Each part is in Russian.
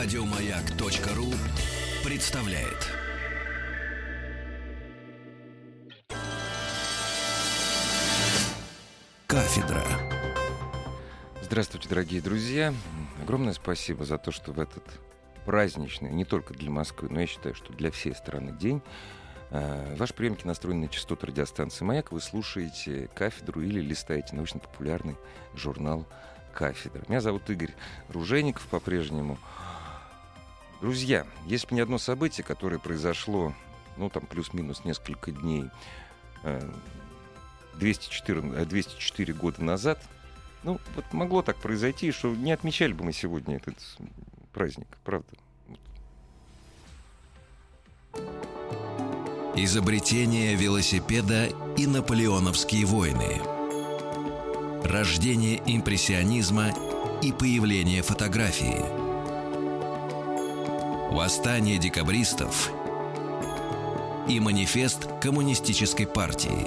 Радиомаяк.ру представляет. Кафедра. Здравствуйте, дорогие друзья. Огромное спасибо за то, что в этот праздничный, не только для Москвы, но я считаю, что для всей страны день, э, Ваши приемки настроены на частоту радиостанции «Маяк». Вы слушаете кафедру или листаете научно-популярный журнал «Кафедра». Меня зовут Игорь Ружеников по-прежнему. Друзья, есть не одно событие, которое произошло, ну, там, плюс-минус несколько дней, 204, 204 года назад. Ну, вот могло так произойти, что не отмечали бы мы сегодня этот праздник, правда? Изобретение велосипеда и наполеоновские войны. Рождение импрессионизма и появление фотографии – Восстание декабристов и манифест коммунистической партии.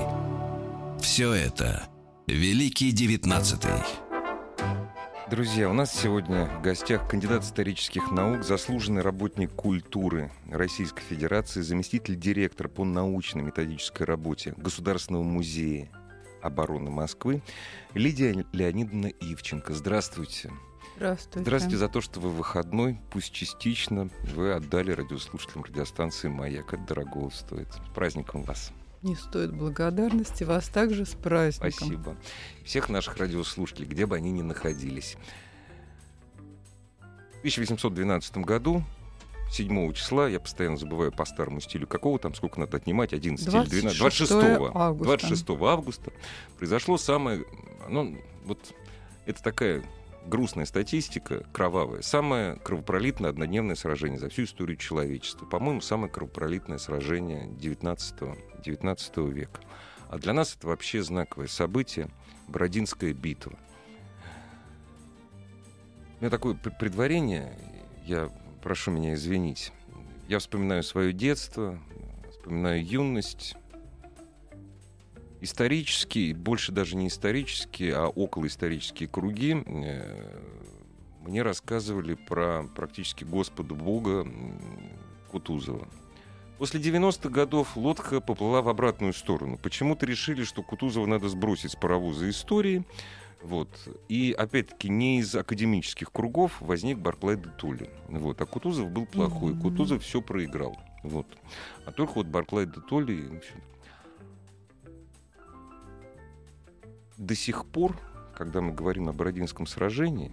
Все это Великий Девятнадцатый. Друзья, у нас сегодня в гостях кандидат исторических наук, заслуженный работник культуры Российской Федерации, заместитель директора по научно-методической работе Государственного музея обороны Москвы Лидия Леонидовна Ивченко. Здравствуйте. Здравствуйте. Здравствуйте за то, что вы выходной, пусть частично, вы отдали радиослушателям радиостанции «Маяк». Это дорого стоит. С праздником вас. Не стоит благодарности. Вас также с праздником. Спасибо. Всех наших радиослушателей, где бы они ни находились. В 1812 году 7 числа, я постоянно забываю по старому стилю, какого там, сколько надо отнимать, 11 или 12, 26 августа. 26 августа произошло самое, ну, вот это такая грустная статистика, кровавая. Самое кровопролитное однодневное сражение за всю историю человечества. По-моему, самое кровопролитное сражение 19, 19 века. А для нас это вообще знаковое событие — Бородинская битва. У меня такое предварение, я прошу меня извинить. Я вспоминаю свое детство, вспоминаю юность, исторические, больше даже не исторические, а околоисторические круги э, мне рассказывали про практически Господа Бога Кутузова. После 90-х годов лодка поплыла в обратную сторону. Почему-то решили, что Кутузова надо сбросить с паровоза истории. Вот. И, опять-таки, не из академических кругов возник Барклай де Толли. Вот. А Кутузов был плохой. Mm-hmm. Кутузов все проиграл. Вот. А только вот Барклай де Толли до сих пор, когда мы говорим о Бородинском сражении,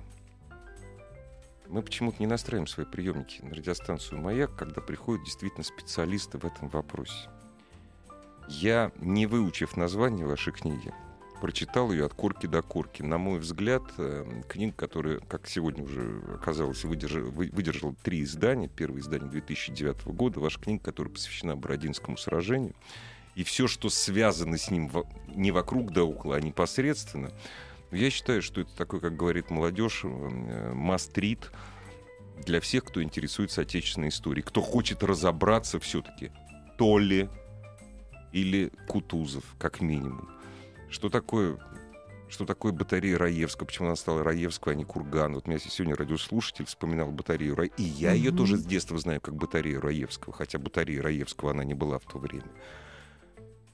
мы почему-то не настраиваем свои приемники на радиостанцию «Маяк», когда приходят действительно специалисты в этом вопросе. Я, не выучив название вашей книги, прочитал ее от корки до корки. На мой взгляд, э, книга, которая, как сегодня уже оказалось, выдержала, выдержала три издания. Первое издание 2009 года. Ваша книга, которая посвящена Бородинскому сражению и все, что связано с ним не вокруг да около, а непосредственно, я считаю, что это такой, как говорит молодежь, э, мастрит для всех, кто интересуется отечественной историей, кто хочет разобраться все-таки, то ли или Кутузов, как минимум. Что такое что такое батарея Раевского, почему она стала Раевского, а не Курган. Вот у меня сегодня радиослушатель вспоминал батарею Раевского, и я mm-hmm. ее тоже с детства знаю как батарею Раевского, хотя батарея Раевского она не была в то время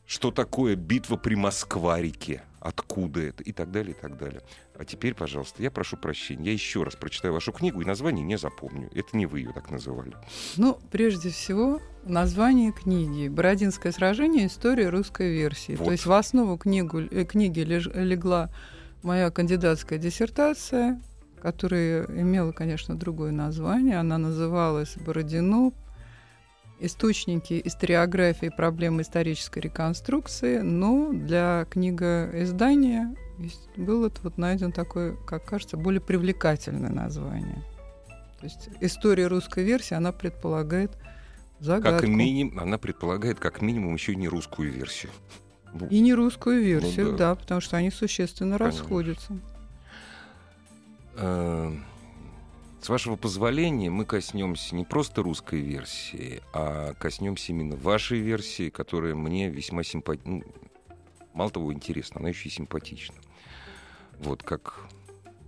что такое битва при Москварике, откуда это, и так далее, и так далее. А теперь, пожалуйста, я прошу прощения, я еще раз прочитаю вашу книгу и название не запомню. Это не вы ее так называли. Ну, прежде всего, название книги «Бородинское сражение. История русской версии». Вот. То есть в основу книгу, э, книги легла моя кандидатская диссертация, которая имела, конечно, другое название. Она называлась «Бородино источники историографии проблем исторической реконструкции, но для книгоиздания было вот найден такое, как кажется, более привлекательное название. То есть история русской версии, она предполагает загадку. Как минимум, она предполагает как минимум еще не русскую версию. Ну, и не русскую версию, ну, да. да, потому что они существенно Понятно. расходятся. С вашего позволения мы коснемся не просто русской версии, а коснемся именно вашей версии, которая мне весьма симпатична. Ну, мало того, интересна, она еще и симпатична. Вот как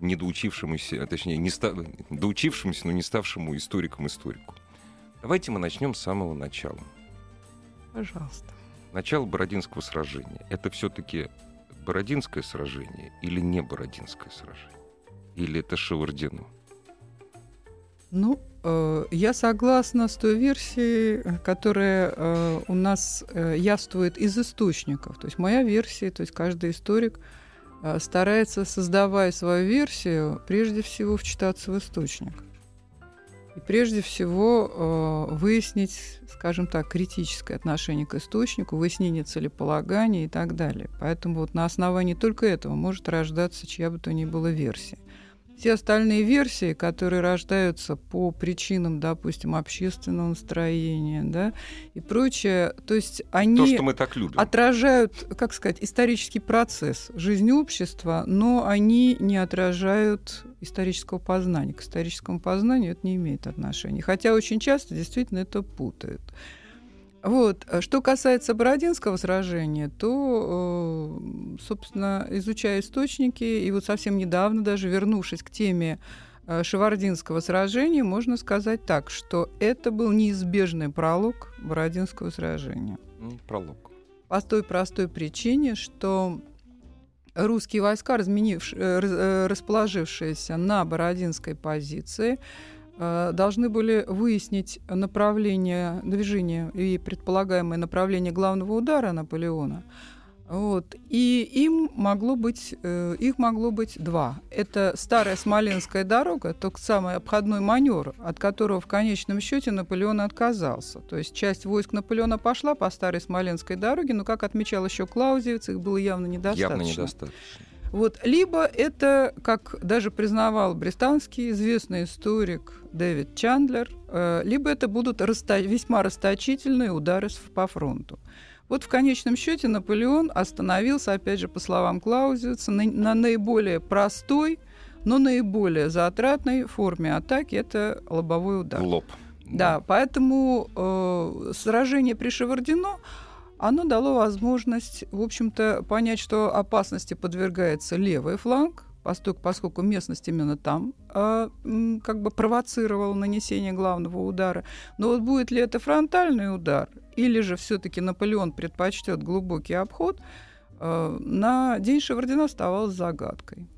недоучившемуся, а точнее, не ста... доучившемуся, но не ставшему историком-историку. Давайте мы начнем с самого начала. Пожалуйста. Начало Бородинского сражения. Это все-таки Бородинское сражение или не Бородинское сражение? Или это Шевардино? Ну, э, я согласна с той версией, которая э, у нас э, явствует из источников. То есть моя версия, то есть каждый историк старается, создавая свою версию, прежде всего вчитаться в источник. И прежде всего выяснить, скажем так, критическое отношение к источнику, выяснение целеполагания и так далее. Поэтому вот на основании только этого может рождаться чья бы то ни было версия. Все остальные версии, которые рождаются по причинам, допустим, общественного настроения, да, и прочее, то есть они То, что мы так любим. отражают, как сказать, исторический процесс жизни общества, но они не отражают исторического познания. К историческому познанию это не имеет отношения. Хотя очень часто действительно это путают. Вот. А что касается Бородинского сражения, то, э, собственно, изучая источники, и вот совсем недавно даже вернувшись к теме э, Шевардинского сражения, можно сказать так, что это был неизбежный пролог Бородинского сражения. Пролог. По той простой причине, что русские войска, э, расположившиеся на Бородинской позиции, должны были выяснить направление движения и предполагаемое направление главного удара Наполеона. Вот. И им могло быть, э, их могло быть два. Это старая Смоленская дорога, тот самый обходной маневр, от которого в конечном счете Наполеон отказался. То есть часть войск Наполеона пошла по старой Смоленской дороге, но, как отмечал еще Клаузевец, их было явно недостаточно. Явно недостаточно. Вот, либо это, как даже признавал британский известный историк Дэвид Чандлер, э, либо это будут раста- весьма расточительные удары по фронту. Вот в конечном счете Наполеон остановился, опять же, по словам Клаузевица, на, на наиболее простой, но наиболее затратной форме атаки – это лобовой удар. Лоб. Да, поэтому э, сражение при Шевардино оно дало возможность, в общем-то, понять, что опасности подвергается левый фланг, поскольку, местность именно там э, как бы провоцировала нанесение главного удара. Но вот будет ли это фронтальный удар, или же все-таки Наполеон предпочтет глубокий обход, э, на день Шевардина оставалась загадкой,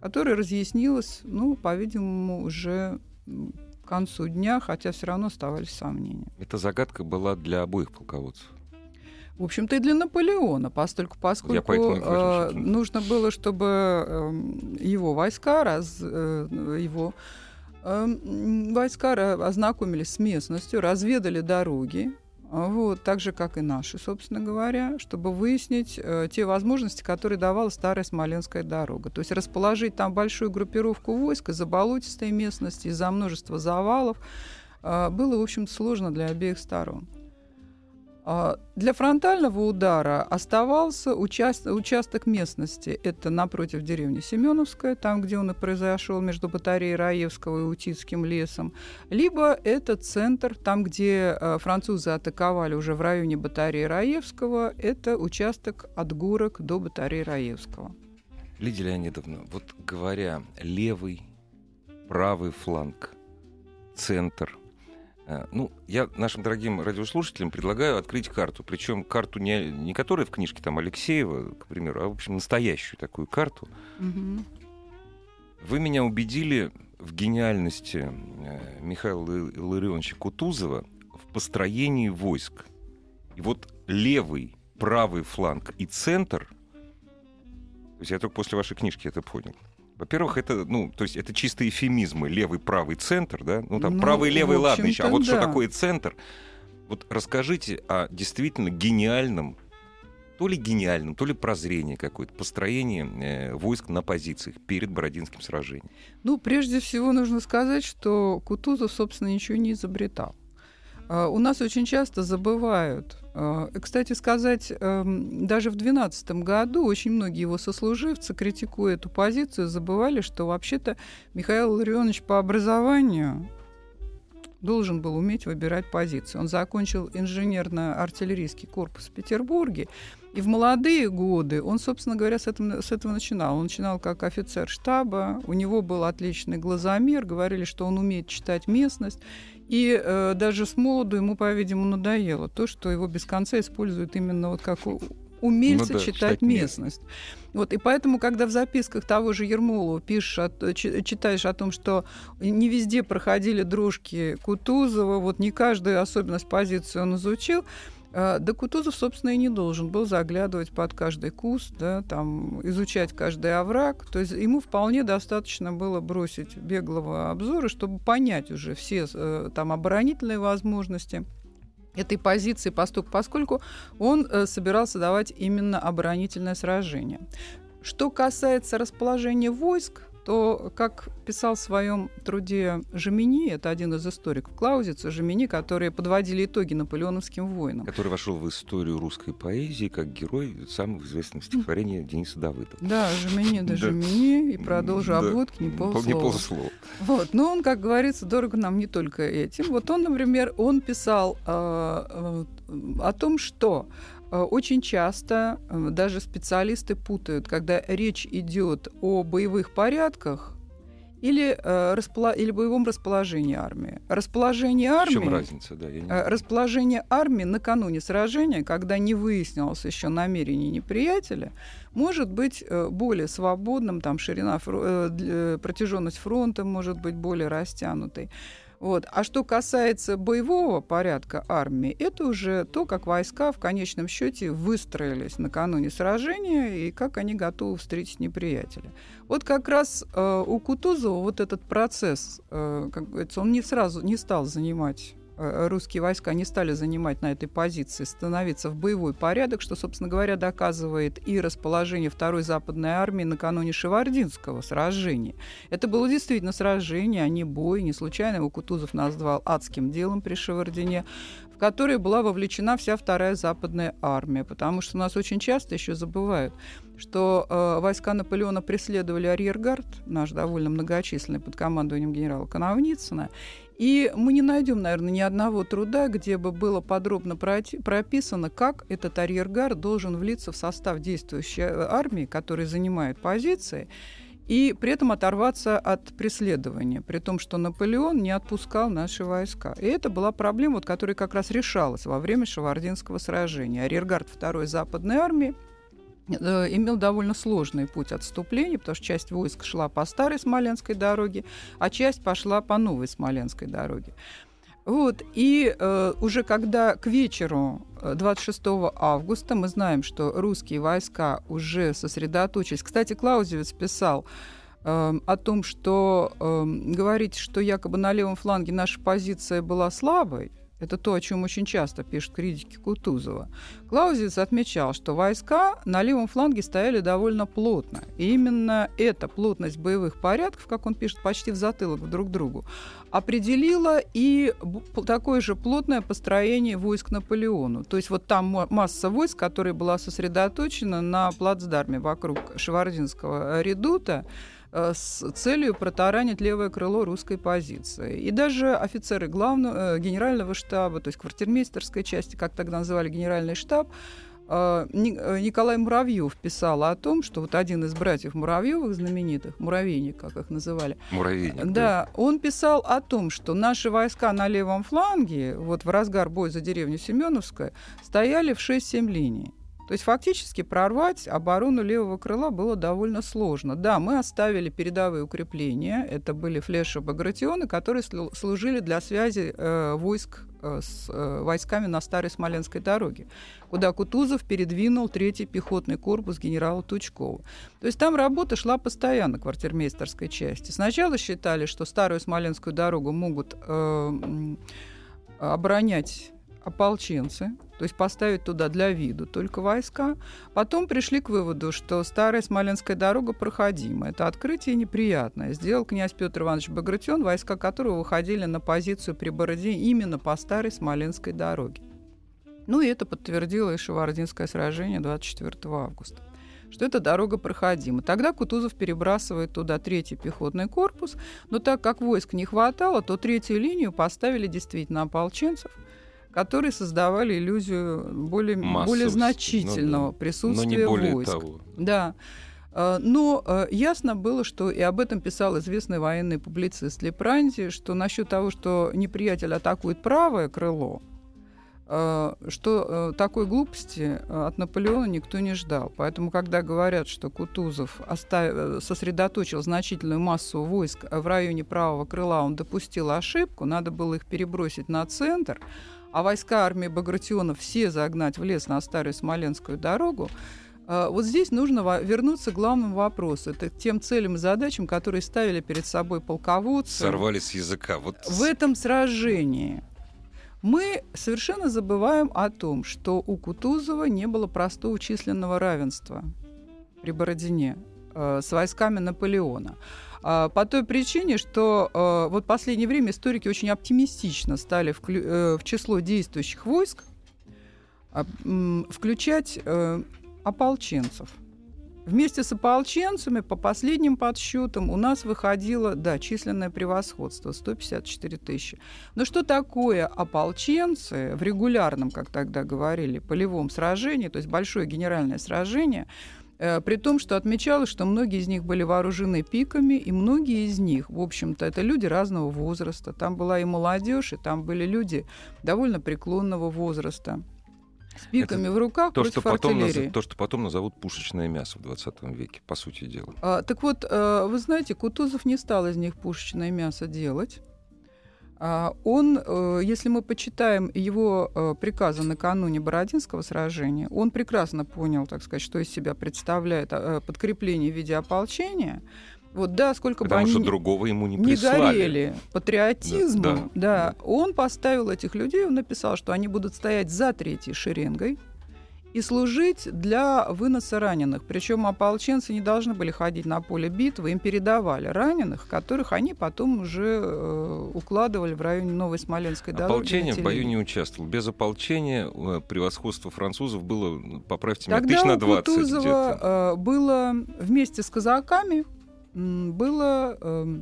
которая разъяснилась, ну, по-видимому, уже к концу дня, хотя все равно оставались сомнения. Эта загадка была для обоих полководцев. В общем-то, и для Наполеона, поскольку, поскольку э, нужно было, чтобы э, его войска, раз, э, его э, войска ознакомились с местностью, разведали дороги, вот, так же, как и наши, собственно говоря, чтобы выяснить э, те возможности, которые давала старая Смоленская дорога. То есть расположить там большую группировку войск из-за болотистой местности, из-за множества завалов, э, было, в общем сложно для обеих сторон. А, для фронтального удара оставался участ... участок местности. Это напротив деревни Семеновская, там, где он и произошел, между батареей Раевского и Утицким лесом. Либо это центр, там, где э, французы атаковали уже в районе батареи Раевского. Это участок от Гурок до батареи Раевского. Лидия Леонидовна, вот говоря левый, правый фланг, центр – ну, я нашим дорогим радиослушателям предлагаю открыть карту. Причем карту не, не которая в книжке там Алексеева, к примеру, а, в общем, настоящую такую карту. Угу. Вы меня убедили в гениальности э, Михаила Илларионовича Кутузова в построении войск. И вот левый, правый фланг и центр, то есть я только после вашей книжки это понял, во-первых, это, ну, то есть это чисто эфемизмы, левый, правый, центр, да? Ну, там ну, правый, левый, ладно еще. А вот да. что такое центр? Вот расскажите о действительно гениальном, то ли гениальном, то ли прозрение какое-то, построение э, войск на позициях перед Бородинским сражением. Ну, прежде всего нужно сказать, что Кутузов, собственно, ничего не изобретал. А, у нас очень часто забывают. А, кстати сказать, эм, даже в 2012 году очень многие его сослуживцы, критикуя эту позицию, забывали, что вообще-то Михаил Ларионович по образованию должен был уметь выбирать позиции. Он закончил инженерно-артиллерийский корпус в Петербурге, и в молодые годы он, собственно говоря, с этого, с этого начинал. Он начинал как офицер штаба, у него был отличный глазомер, говорили, что он умеет читать местность. И э, даже с молоду ему, по-видимому, надоело то, что его без конца используют именно вот как умельцы ну, да, читать местность. Вот, и поэтому, когда в записках того же Ермолова пишешь, от, читаешь о том, что не везде проходили дружки Кутузова, вот не каждую особенность позиции он изучил, да Кутузов, собственно, и не должен был заглядывать под каждый куст, да, там, изучать каждый овраг. То есть ему вполне достаточно было бросить беглого обзора, чтобы понять уже все э, там оборонительные возможности этой позиции, поскольку он э, собирался давать именно оборонительное сражение. Что касается расположения войск, то, как писал в своем труде Жемини, это один из историков Клаузица, Жемини, которые подводили итоги наполеоновским войнам. Который вошел в историю русской поэзии как герой самых известных стихотворений Дениса Давыдова. Да, Жемини да Жемини, и продолжу обводки не полслова. Вот, но он, как говорится, дорого нам не только этим. Вот он, например, он писал э, о том, что очень часто э, даже специалисты путают, когда речь идет о боевых порядках или, э, располо... или боевом расположении армии. Расположение армии... В чем разница? Да, я не... Расположение армии накануне сражения, когда не выяснилось еще намерение неприятеля, может быть более свободным, там ширина, протяженность фронта может быть более растянутой. Вот. А что касается боевого порядка армии, это уже то, как войска в конечном счете выстроились накануне сражения и как они готовы встретить неприятеля. Вот как раз э, у Кутузова вот этот процесс, э, как говорится, он не сразу не стал занимать русские войска не стали занимать на этой позиции, становиться в боевой порядок, что, собственно говоря, доказывает и расположение второй западной армии накануне Шевардинского сражения. Это было действительно сражение, а не бой. Не случайно его Кутузов назвал адским делом при Шевардине в которое была вовлечена вся вторая западная армия, потому что нас очень часто еще забывают, что э, войска Наполеона преследовали арьергард, наш довольно многочисленный под командованием генерала Коновницына, и мы не найдем, наверное, ни одного труда, где бы было подробно прописано, как этот арьергард должен влиться в состав действующей э, армии, которая занимает позиции, и при этом оторваться от преследования, при том, что Наполеон не отпускал наши войска. И это была проблема, вот, которая как раз решалась во время Шевардинского сражения. Арьергард второй западной армии имел довольно сложный путь отступления, потому что часть войск шла по старой Смоленской дороге, а часть пошла по новой Смоленской дороге. Вот, и э, уже когда к вечеру 26 э, августа мы знаем, что русские войска уже сосредоточились. Кстати, Клаузевец писал э, о том, что э, говорить, что якобы на левом фланге наша позиция была слабой, это то, о чем очень часто пишут критики Кутузова. Клаузевиц отмечал, что войска на левом фланге стояли довольно плотно. И именно эта плотность боевых порядков, как он пишет, почти в затылок друг другу, определила и такое же плотное построение войск Наполеону. То есть вот там масса войск, которая была сосредоточена на плацдарме вокруг Шевардинского редута, с целью протаранить левое крыло русской позиции. И даже офицеры главного, э, генерального штаба, то есть квартирмейстерской части, как тогда называли генеральный штаб, э, Николай Муравьев писал о том, что вот один из братьев Муравьевых, знаменитых, муравейник, как их называли, Муравейник, да, да, он писал о том, что наши войска на левом фланге, вот в разгар боя за деревню Семеновская, стояли в 6-7 линий. То есть фактически прорвать оборону левого крыла было довольно сложно. Да, мы оставили передовые укрепления. Это были флеши-багратионы, которые служили для связи э, войск э, с э, войсками на Старой Смоленской дороге, куда Кутузов передвинул третий пехотный корпус генерала Тучкова. То есть там работа шла постоянно квартирмейстерской части. Сначала считали, что Старую Смоленскую дорогу могут э, оборонять ополченцы, то есть поставить туда для виду только войска. Потом пришли к выводу, что старая Смоленская дорога проходима. Это открытие неприятное. Сделал князь Петр Иванович Багратион, войска которого выходили на позицию при Бороде именно по старой Смоленской дороге. Ну и это подтвердило и Шевардинское сражение 24 августа. что эта дорога проходима. Тогда Кутузов перебрасывает туда третий пехотный корпус, но так как войск не хватало, то третью линию поставили действительно ополченцев, которые создавали иллюзию более, более значительного ну, да. присутствия но не более войск. Того. Да. А, но а, ясно было, что и об этом писал известный военный публицист Лепранди, что насчет того, что неприятель атакует правое крыло, а, что такой глупости от Наполеона никто не ждал. Поэтому, когда говорят, что Кутузов оставил, сосредоточил значительную массу войск в районе правого крыла, он допустил ошибку, надо было их перебросить на центр, а войска армии Багратиона все загнать в лес на Старую Смоленскую дорогу, а, вот здесь нужно вернуться к главному вопросу. Это к тем целям и задачам, которые ставили перед собой полководцы. Сорвали с языка. Вот... В этом сражении мы совершенно забываем о том, что у Кутузова не было простого численного равенства при Бородине э, с войсками Наполеона. Э, по той причине, что э, вот в последнее время историки очень оптимистично стали э, в число действующих войск э, включать э, ополченцев. Вместе с ополченцами, по последним подсчетам, у нас выходило, да, численное превосходство, 154 тысячи. Но что такое ополченцы в регулярном, как тогда говорили, полевом сражении, то есть большое генеральное сражение, при том, что отмечалось, что многие из них были вооружены пиками, и многие из них, в общем-то, это люди разного возраста. Там была и молодежь, и там были люди довольно преклонного возраста с пиками Это в руках то, что потом наз... То, что потом назовут пушечное мясо в 20 веке, по сути дела. А, так вот, э, вы знаете, Кутузов не стал из них пушечное мясо делать. А, он, э, если мы почитаем его э, приказы накануне Бородинского сражения, он прекрасно понял, так сказать, что из себя представляет подкрепление в виде ополчения. Вот, да, сколько Потому бы они другого ему не, не горели патриотизмом, да, да, да, он поставил этих людей, он написал, что они будут стоять за третьей шеренгой и служить для выноса раненых. Причем ополченцы не должны были ходить на поле битвы, им передавали раненых, которых они потом уже э, укладывали в районе Новой Смоленской дороги. Ополчение в бою не участвовало. Без ополчения э, превосходство французов было, поправьте меня, тысяч на 20 Тогда у Кутузова э, было вместе с казаками было э,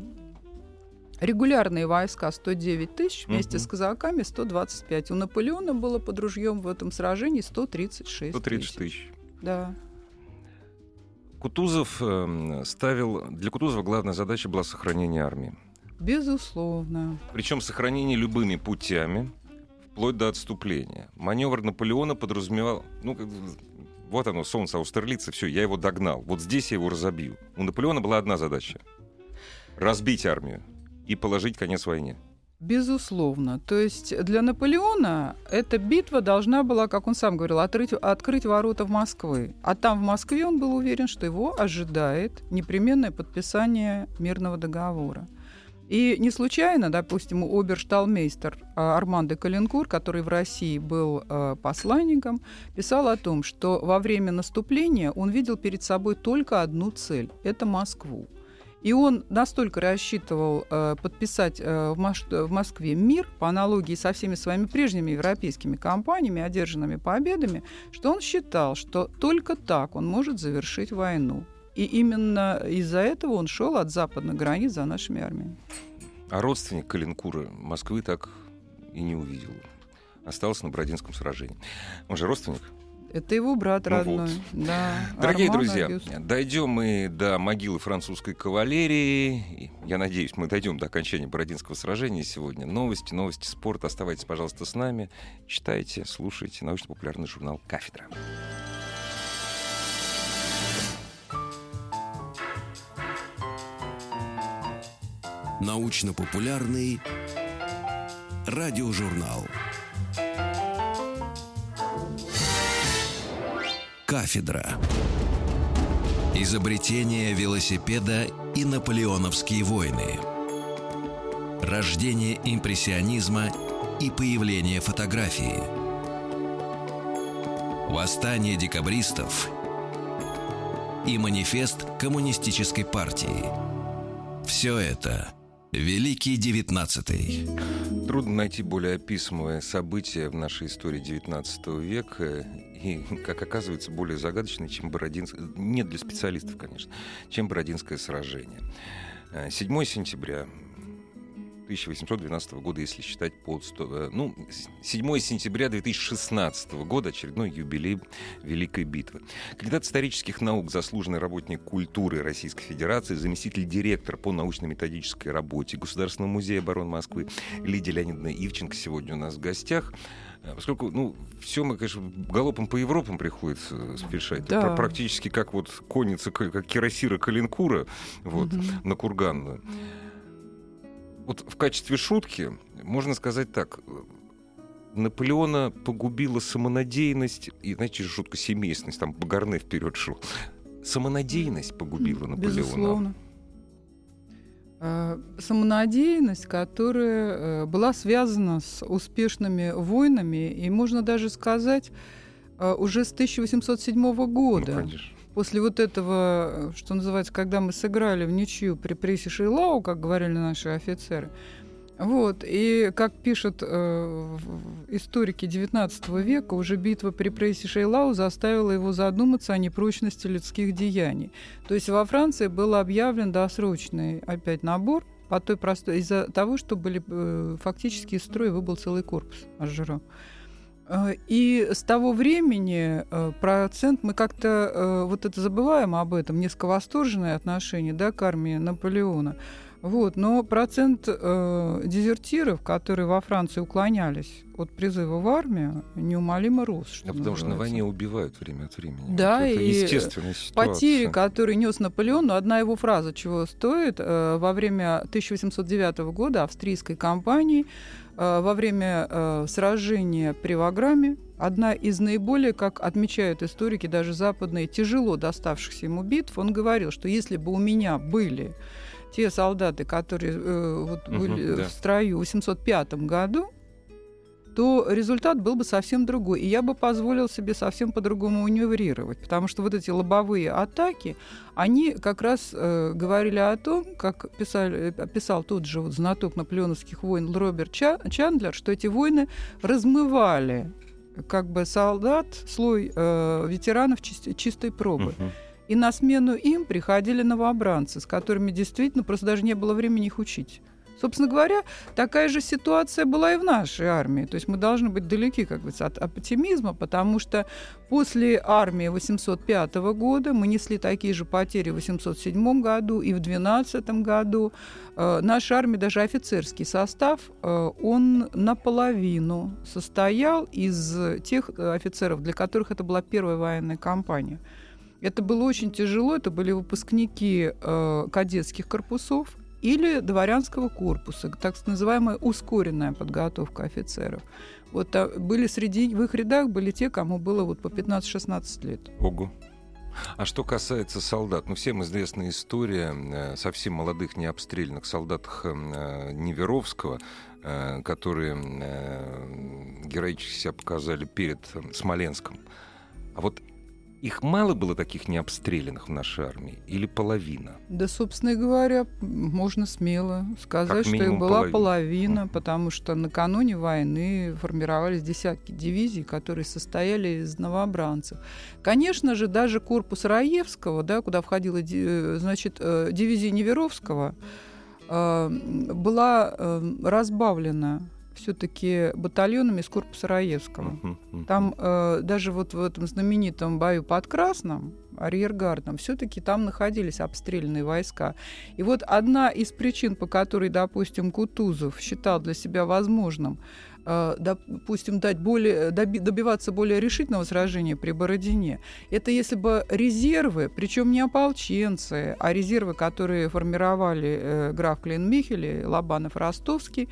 регулярные войска 109 тысяч, вместе угу. с казаками 125. У Наполеона было под ружьем в этом сражении 136 130 тысяч. Да. Кутузов э, ставил... Для Кутузова главная задача была сохранение армии. Безусловно. Причем сохранение любыми путями, вплоть до отступления. Маневр Наполеона подразумевал... Ну, вот оно, солнце Аустерлица, все, я его догнал. Вот здесь я его разобью. У Наполеона была одна задача — разбить армию и положить конец войне. Безусловно. То есть для Наполеона эта битва должна была, как он сам говорил, открыть, открыть ворота в Москвы. А там в Москве он был уверен, что его ожидает непременное подписание мирного договора. И не случайно, допустим, обершталмейстер а, Армандо Калинкур, который в России был э, посланником, писал о том, что во время наступления он видел перед собой только одну цель – это Москву. И он настолько рассчитывал э, подписать э, в, Маш- в Москве мир по аналогии со всеми своими прежними европейскими компаниями, одержанными победами, что он считал, что только так он может завершить войну. И именно из-за этого он шел от западных границ за нашими армиями. А родственник Калинкура Москвы так и не увидел. Остался на Бородинском сражении. Он же родственник? Это его брат ну родной. Вот. Да, Дорогие Арман друзья, Агюст. дойдем мы до могилы французской кавалерии. Я надеюсь, мы дойдем до окончания Бородинского сражения сегодня. Новости, новости спорта. Оставайтесь, пожалуйста, с нами. Читайте, слушайте научно-популярный журнал «Кафедра». Научно-популярный радиожурнал. Кафедра. Изобретение велосипеда и наполеоновские войны. Рождение импрессионизма и появление фотографии. Восстание декабристов и манифест коммунистической партии. Все это Великий девятнадцатый. Трудно найти более описываемое событие в нашей истории XIX века и, как оказывается, более загадочное, чем Бородинское... Нет для специалистов, конечно, чем Бородинское сражение. 7 сентября 1812 года, если считать под... 100, ну, 7 сентября 2016 года, очередной юбилей Великой битвы. Кандидат исторических наук, заслуженный работник культуры Российской Федерации, заместитель директора по научно-методической работе Государственного музея обороны Москвы Лидия Леонидовна Ивченко сегодня у нас в гостях. Э, поскольку, ну, все мы, конечно, галопом по Европам приходится спешать. Да. Практически как вот конница, как кирасира Калинкура вот, угу. на Курганную вот в качестве шутки можно сказать так. Наполеона погубила самонадеянность, и, знаете, шутка семейственность, там Багарне вперед шел. Самонадеянность погубила Наполеона. Безусловно. Э, самонадеянность, которая э, была связана с успешными войнами, и можно даже сказать, э, уже с 1807 года. Ну, конечно после вот этого, что называется, когда мы сыграли в ничью при прессе Шейлау, как говорили наши офицеры, вот, и как пишут э, историки XIX века, уже битва при прессе Шейлау заставила его задуматься о непрочности людских деяний. То есть во Франции был объявлен досрочный опять набор по той простой из-за того, что были э, фактически из строя выбыл целый корпус Ажера. Э, и с того времени э, процент, мы как-то э, вот это забываем об этом, несколько восторженное отношение да, к армии Наполеона. Вот, но процент э, дезертиров, которые во Франции уклонялись от призыва в армию, неумолимо рос. Что да, потому что на войне убивают время от времени. Да, вот это и естественная ситуация. потери, которые нес Наполеон, ну, одна его фраза чего стоит, э, во время 1809 года австрийской кампании Э, во время э, сражения при Ваграме одна из наиболее, как отмечают историки, даже западные, тяжело доставшихся ему битв, он говорил, что если бы у меня были те солдаты, которые э, вот, угу, были да. в строю в 805 году, то результат был бы совсем другой. И я бы позволил себе совсем по-другому маневрировать, потому что вот эти лобовые атаки, они как раз э, говорили о том, как писали, писал тот же вот знаток наполеоновских войн Роберт Чандлер, что эти войны размывали как бы солдат, слой э, ветеранов чис- чистой пробы. Uh-huh. И на смену им приходили новобранцы, с которыми действительно просто даже не было времени их учить. Собственно говоря, такая же ситуация была и в нашей армии. То есть мы должны быть далеки, как бы, от оптимизма, потому что после армии 805 года мы несли такие же потери в 807 году и в 2012 году. Э, наша армия, даже офицерский состав, э, он наполовину состоял из тех э, офицеров, для которых это была первая военная кампания. Это было очень тяжело, это были выпускники э, кадетских корпусов, или дворянского корпуса, так называемая ускоренная подготовка офицеров. Вот а, были среди в их рядах были те, кому было вот по 15-16 лет. Ого. А что касается солдат, ну, всем известна история э, совсем молодых необстрелянных солдатах э, Неверовского, э, которые героически себя показали перед Смоленском. А вот их мало было таких необстрелянных в нашей армии или половина? Да, собственно говоря, можно смело сказать, что их была половина, половина mm. потому что накануне войны формировались десятки дивизий, которые состояли из новобранцев. Конечно же, даже корпус Раевского, да, куда входила э, значит, э, дивизия Неверовского, э, была разбавлена все-таки батальонами из корпуса Раевского. Там э, даже вот в этом знаменитом бою под Красным, арьергардом, все-таки там находились обстрельные войска. И вот одна из причин, по которой, допустим, Кутузов считал для себя возможным Э, допустим, дать более, добиваться более решительного сражения при Бородине, это если бы резервы, причем не ополченцы, а резервы, которые формировали э, граф Клейн-Михель, Лобанов, Ростовский, э,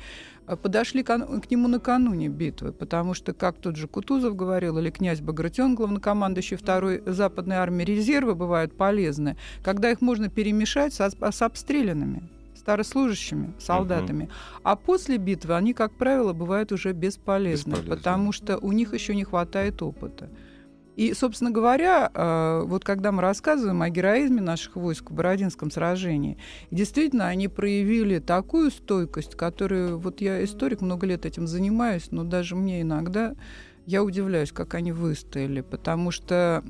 подошли к, нему накануне битвы, потому что, как тот же Кутузов говорил, или князь Багратион, главнокомандующий второй западной армии, резервы бывают полезны, когда их можно перемешать с, с обстрелянными старослужащими, солдатами. Угу. А после битвы они, как правило, бывают уже бесполезны, бесполезны, потому что у них еще не хватает опыта. И, собственно говоря, э, вот когда мы рассказываем о героизме наших войск в Бородинском сражении, действительно, они проявили такую стойкость, которую, вот я историк, много лет этим занимаюсь, но даже мне иногда, я удивляюсь, как они выстояли, потому что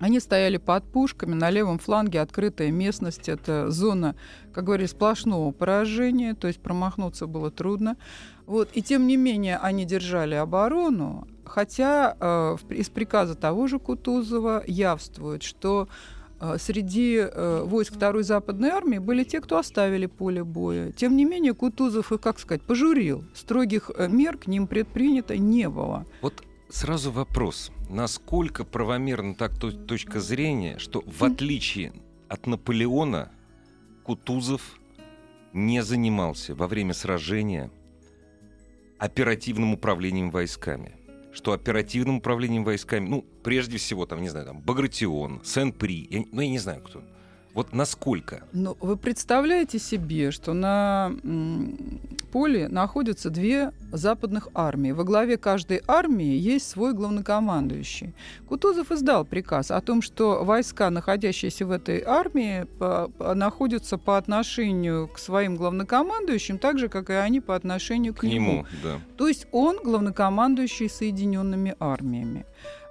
они стояли под пушками, на левом фланге открытая местность, это зона, как говорили, сплошного поражения, то есть промахнуться было трудно. Вот. И тем не менее они держали оборону, хотя э, из приказа того же Кутузова явствует, что э, среди э, войск Второй Западной армии были те, кто оставили поле боя. Тем не менее, Кутузов их, как сказать, пожурил. Строгих э, мер к ним предпринято не было. Вот сразу вопрос. Насколько правомерна так то, точка зрения, что в отличие от Наполеона Кутузов не занимался во время сражения оперативным управлением войсками? Что оперативным управлением войсками, ну, прежде всего, там, не знаю, там, Багратион, Сен-При, ну, я не знаю кто. Вот насколько? Ну, вы представляете себе, что на поле находятся две западных армии. Во главе каждой армии есть свой главнокомандующий. Кутузов издал приказ о том, что войска, находящиеся в этой армии, по, по, находятся по отношению к своим главнокомандующим, так же, как и они по отношению к, к нему. нему да. То есть он главнокомандующий Соединенными армиями.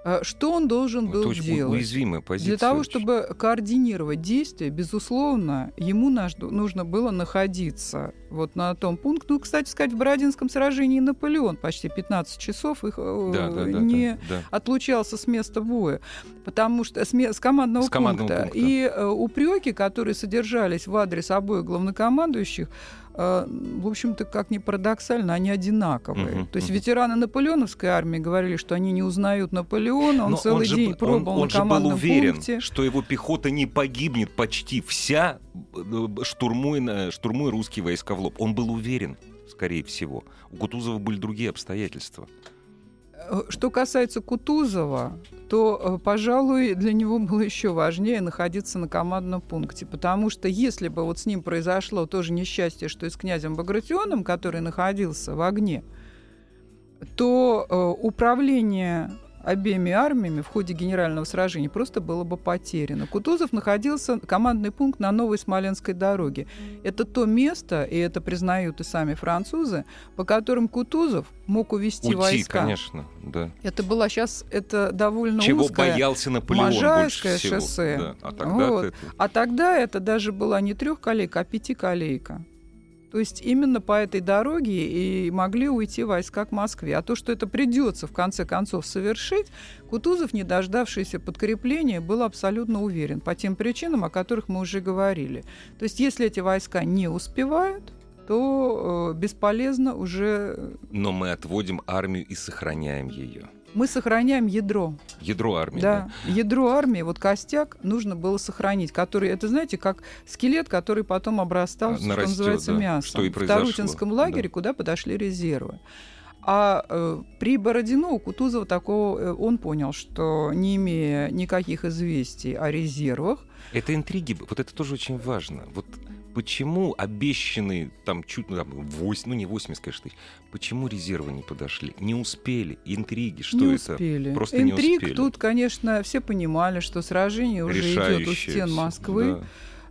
Э, что он должен был Это очень делать? уязвимая позиция. Для того, чтобы координировать действия, безусловно, ему нужно было находиться вот на том пункте. Ну, кстати сказать, в Бородинском сражении Наполеон почти 15 часов их э, да, да, не да, да. отлучался с места боя, потому что с, с командного с пункта. пункта. И э, упреки, которые содержались в адрес обоих главнокомандующих, в общем-то, как ни парадоксально, они одинаковые. Uh-huh, То есть uh-huh. ветераны наполеоновской армии говорили, что они не узнают Наполеона, он Но целый он день же, пробовал он, он на командном же был уверен, пункте. что его пехота не погибнет почти вся, э, штурмуя, штурмуя русские войска в лоб. Он был уверен, скорее всего. У Кутузова были другие обстоятельства. Э, что касается Кутузова, то, э, пожалуй, для него было еще важнее находиться на командном пункте, потому что если бы вот с ним произошло тоже несчастье, что и с князем Багратионом, который находился в огне, то э, управление обеими армиями в ходе генерального сражения просто было бы потеряно. Кутузов находился, командный пункт на Новой Смоленской дороге. Это то место, и это признают и сами французы, по которым Кутузов мог увести Уйти, войска. конечно, да. Это была сейчас, это довольно Чего узкое боялся Наполеон Можайское больше всего. шоссе. Да. А, тогда вот. это... а тогда это даже была не трехколейка, а пятиколейка. То есть именно по этой дороге и могли уйти войска к Москве. А то, что это придется в конце концов совершить, Кутузов, не дождавшийся подкрепления, был абсолютно уверен по тем причинам, о которых мы уже говорили. То есть если эти войска не успевают, то э, бесполезно уже... Но мы отводим армию и сохраняем ее. Мы сохраняем ядро. Ядро армии. Да. да. Ядро армии, вот костяк нужно было сохранить, который, это знаете, как скелет, который потом обрастал, Нарастет, что называется, да. мясом. Что и произошло. В Тарутинском лагере, да. куда подошли резервы. А э, при Бородино у Кутузова такого, э, он понял, что не имея никаких известий о резервах... Это интриги, вот это тоже очень важно. Вот почему обещанные там чуть, ну, там, 8, ну не 80, конечно, тысяч, почему резервы не подошли? Не успели, интриги, что не это? Успели. Просто Интриг не успели. тут, конечно, все понимали, что сражение уже идет у стен Москвы. Да.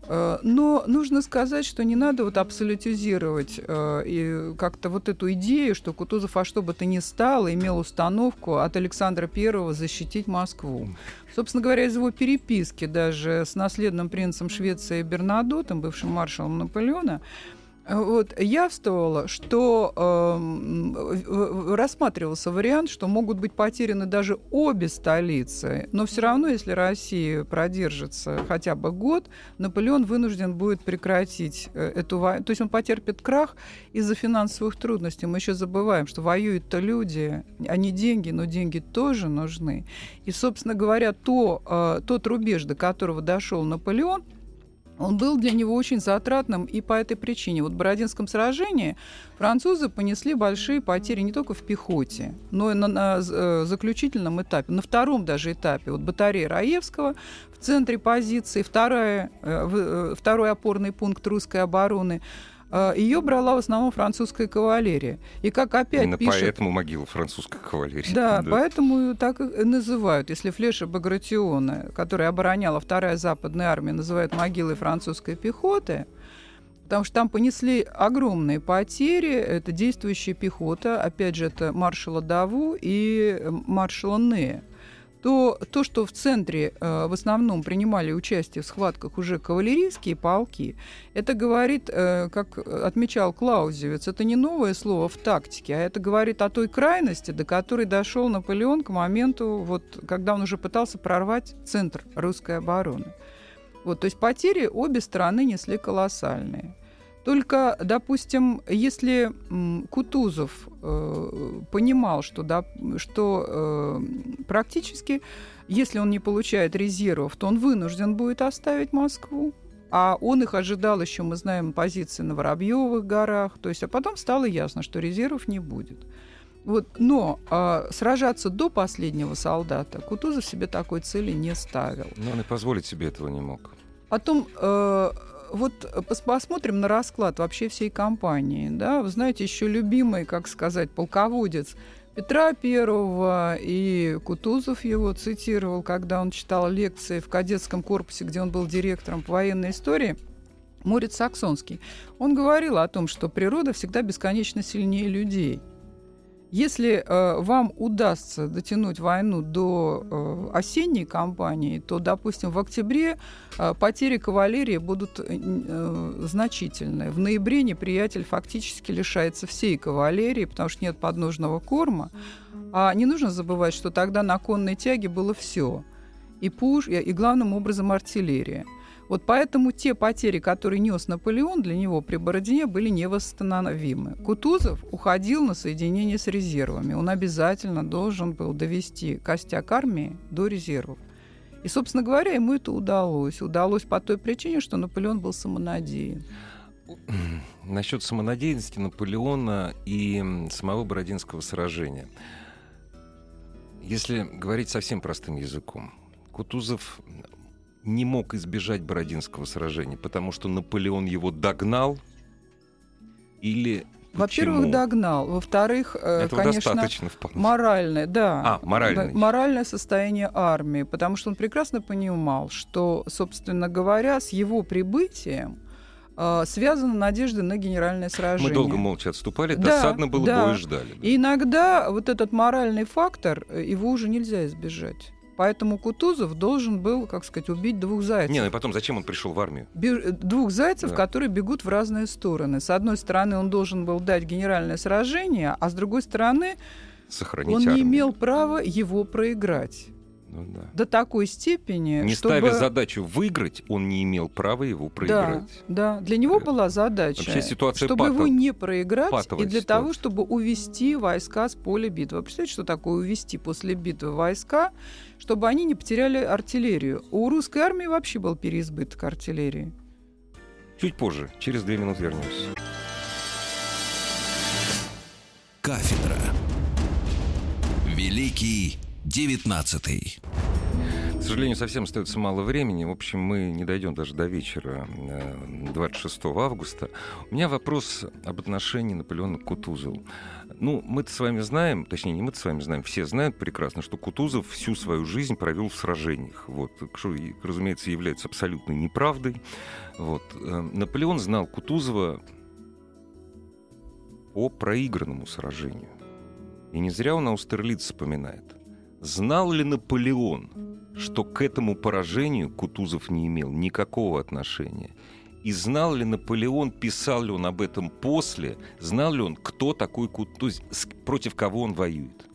Э, но нужно сказать, что не надо вот абсолютизировать э, и как-то вот эту идею, что Кутузов во что бы то ни стало имел установку от Александра Первого защитить Москву. Собственно говоря, из его переписки даже с наследным принцем Швеции Бернадотом, бывшим маршалом Наполеона, вот, явствовало, что э, рассматривался вариант, что могут быть потеряны даже обе столицы, но все равно, если Россия продержится хотя бы год, Наполеон вынужден будет прекратить э, эту войну. То есть он потерпит крах из-за финансовых трудностей. Мы еще забываем, что воюют-то люди, а не деньги, но деньги тоже нужны. И, собственно говоря, то, э, тот рубеж, до которого дошел Наполеон – он был для него очень затратным и по этой причине. Вот в Бородинском сражении французы понесли большие потери не только в пехоте, но и на, на э, заключительном этапе, на втором даже этапе. Вот батарея Раевского в центре позиции, вторая, э, э, второй опорный пункт русской обороны ее брала в основном французская кавалерия. И как опять Именно пишет... поэтому могила французской кавалерии. Да, да, поэтому ее так и называют. Если Флеша Багратиона, которая обороняла вторая западная армия, называют могилой французской пехоты, потому что там понесли огромные потери. Это действующая пехота, опять же, это маршала Даву и маршала Нея то то, что в центре э, в основном принимали участие в схватках уже кавалерийские полки, это говорит, э, как отмечал Клаузевиц, это не новое слово в тактике, а это говорит о той крайности, до которой дошел Наполеон к моменту, вот, когда он уже пытался прорвать центр русской обороны. Вот, то есть потери обе стороны несли колоссальные. Только, допустим, если Кутузов э, понимал, что, да, что э, практически, если он не получает резервов, то он вынужден будет оставить Москву, а он их ожидал еще, мы знаем, позиции на Воробьевых горах, то есть, а потом стало ясно, что резервов не будет. Вот, но э, сражаться до последнего солдата Кутузов себе такой цели не ставил. Но он и позволить себе этого не мог. Потом э, вот э, посмотрим на расклад вообще всей кампании. Да? Вы знаете, еще любимый, как сказать, полководец Петра Первого и Кутузов его цитировал, когда он читал лекции в кадетском корпусе, где он был директором по военной истории. Морец Саксонский. Он говорил о том, что природа всегда бесконечно сильнее людей – если э, вам удастся дотянуть войну до э, осенней кампании, то, допустим, в октябре э, потери кавалерии будут э, значительные. В ноябре неприятель фактически лишается всей кавалерии, потому что нет подножного корма. А не нужно забывать, что тогда на конной тяге было все. И пуш, и главным образом артиллерия. Вот поэтому те потери, которые нес Наполеон, для него при Бородине были невосстановимы. Кутузов уходил на соединение с резервами. Он обязательно должен был довести костяк армии до резервов. И, собственно говоря, ему это удалось. Удалось по той причине, что Наполеон был самонадеян. Насчет самонадеянности Наполеона и самого Бородинского сражения. Если говорить совсем простым языком, Кутузов не мог избежать Бородинского сражения, потому что Наполеон его догнал или во-первых, догнал. Во-вторых, э, Этого конечно, моральное, да, а, моральное. моральное состояние армии, потому что он прекрасно понимал, что, собственно говоря, с его прибытием э, связана надежда на генеральное сражение. Мы долго молча отступали, да, досадно было, да. бой ждали. И иногда вот этот моральный фактор, э, его уже нельзя избежать. Поэтому Кутузов должен был, как сказать, убить двух зайцев. Не, ну и потом зачем он пришел в армию? Бе- двух зайцев, да. которые бегут в разные стороны. С одной стороны, он должен был дать генеральное сражение, а с другой стороны, Сохранить он армию. не имел права его проиграть. Ну, да. До такой степени, Не чтобы... ставя задачу выиграть, он не имел права его проиграть. Да, да. для него это... была задача, Вообще ситуация чтобы патов... его не проиграть, и для ситуация. того, чтобы увести войска с поля битвы. Вы представляете, что такое увести после битвы войска, чтобы они не потеряли артиллерию? У русской армии вообще был переизбыток артиллерии. Чуть позже, через две минуты вернемся. Кафедра. Великий девятнадцатый. К сожалению, совсем остается мало времени. В общем, мы не дойдем даже до вечера 26 э, августа. У меня вопрос об отношении Наполеона к Кутузову. Ну, мы-то с вами знаем, точнее, не мы-то с вами знаем, все знают прекрасно, что Кутузов всю свою жизнь провел в сражениях. Вот, что, разумеется, является абсолютной неправдой. Вот. Э, Наполеон знал Кутузова по проигранному сражению. И не зря он Аустерлиц вспоминает. Знал ли Наполеон, что к этому поражению Кутузов не имел никакого отношения? И знал ли Наполеон, писал ли он об этом после, знал ли он, кто такой Кутузов, против кого он воюет?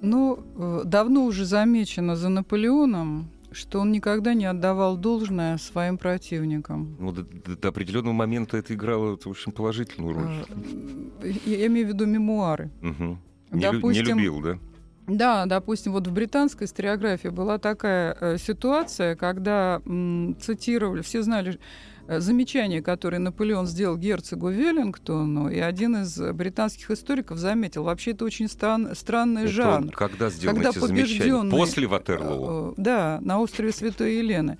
Ну, э, давно уже замечено за Наполеоном, что он никогда не отдавал должное своим противникам. Ну, до, до, до определенного момента это играло очень положительную роль. А, я имею в виду мемуары. Угу. Не, допустим, не любил, да? Да, допустим, вот в британской историографии была такая э, ситуация, когда м, цитировали, все знали, замечание, которое Наполеон сделал герцогу Веллингтону, и один из британских историков заметил, вообще это очень стран, странный Это жанр. когда сделал Когда эти побежденный- После Ватерлоо? Э, Да, на острове Святой Елены.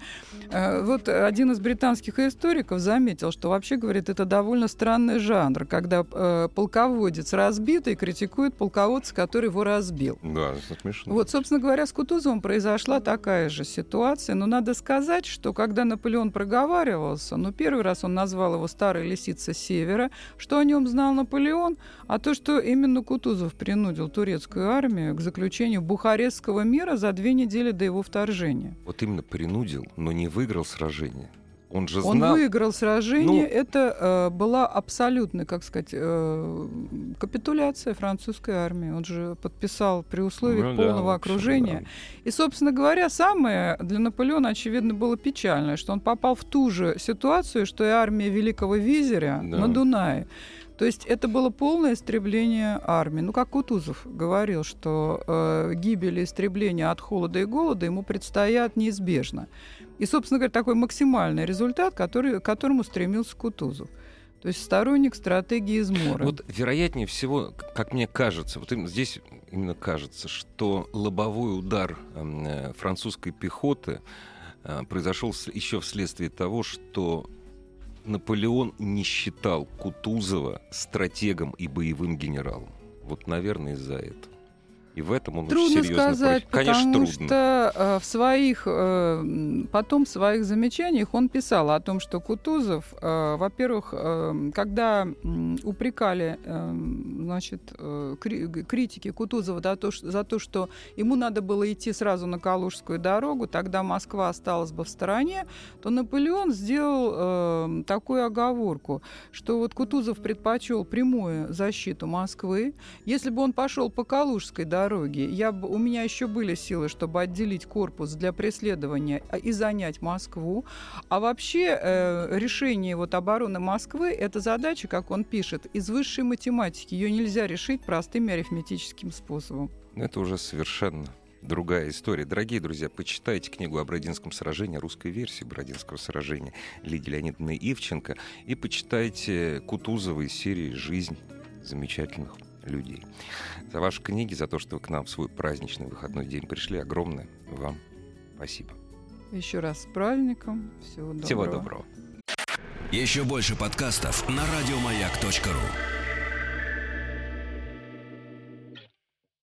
Э, Вот один из британских историков заметил, что вообще, говорит, это довольно странный жанр, когда э, полководец разбитый критикует полководца, который его разбил. Да, это смешно. Вот, собственно говоря, с Кутузовым произошла такая же ситуация. Но надо сказать, что когда Наполеон проговаривался, ну, первый раз он назвал его «старой лисица севера», что о нем знал Наполеон, а то, что именно Кутузов принудил турецкую армию к заключению Бухарестского мира за две недели до его вторжения. Вот именно принудил, но не выиграл сражение. Он же Он знал... выиграл сражение. Ну- Это э, была абсолютная, как сказать, э, капитуляция французской армии. Он же подписал при условии Ну да, полного общем, окружения. да. И, собственно говоря, самое для Наполеона, очевидно, было печальное, что он попал в ту же ситуацию, что и армия Великого Визиря Да. на Дунае. То есть это было полное истребление армии. Ну, как Кутузов говорил, что э, гибель и истребление от холода и голода ему предстоят неизбежно. И, собственно говоря, такой максимальный результат, который, к которому стремился Кутузов. То есть сторонник стратегии измора. Вот вероятнее всего, как мне кажется, вот именно здесь именно кажется, что лобовой удар эм, э, французской пехоты э, произошел еще вследствие того, что Наполеон не считал Кутузова стратегом и боевым генералом. Вот, наверное, из-за этого. И в этом он Трудно очень серьезно сказать, против. Конечно, потому трудно. что э, в своих, э, потом в своих замечаниях он писал о том, что Кутузов, э, во-первых, э, когда упрекали, э, значит, э, критики Кутузова за то, ш- за то, что ему надо было идти сразу на Калужскую дорогу, тогда Москва осталась бы в стороне, то Наполеон сделал э, такую оговорку, что вот Кутузов предпочел прямую защиту Москвы, если бы он пошел по Калужской дороге, я бы, у меня еще были силы, чтобы отделить корпус для преследования а, и занять Москву. А вообще э, решение вот обороны Москвы – это задача, как он пишет, из высшей математики. Ее нельзя решить простым арифметическим способом. Это уже совершенно другая история. Дорогие друзья, почитайте книгу о Бородинском сражении, русской версии Бородинского сражения Лидии Леонидовны Ивченко и почитайте Кутузова из серии «Жизнь замечательных людей». За ваши книги, за то, что вы к нам в свой праздничный выходной день пришли, огромное вам спасибо. Еще раз с праздником. Всего доброго. Всего доброго. Еще больше подкастов на радиомаяк.ру.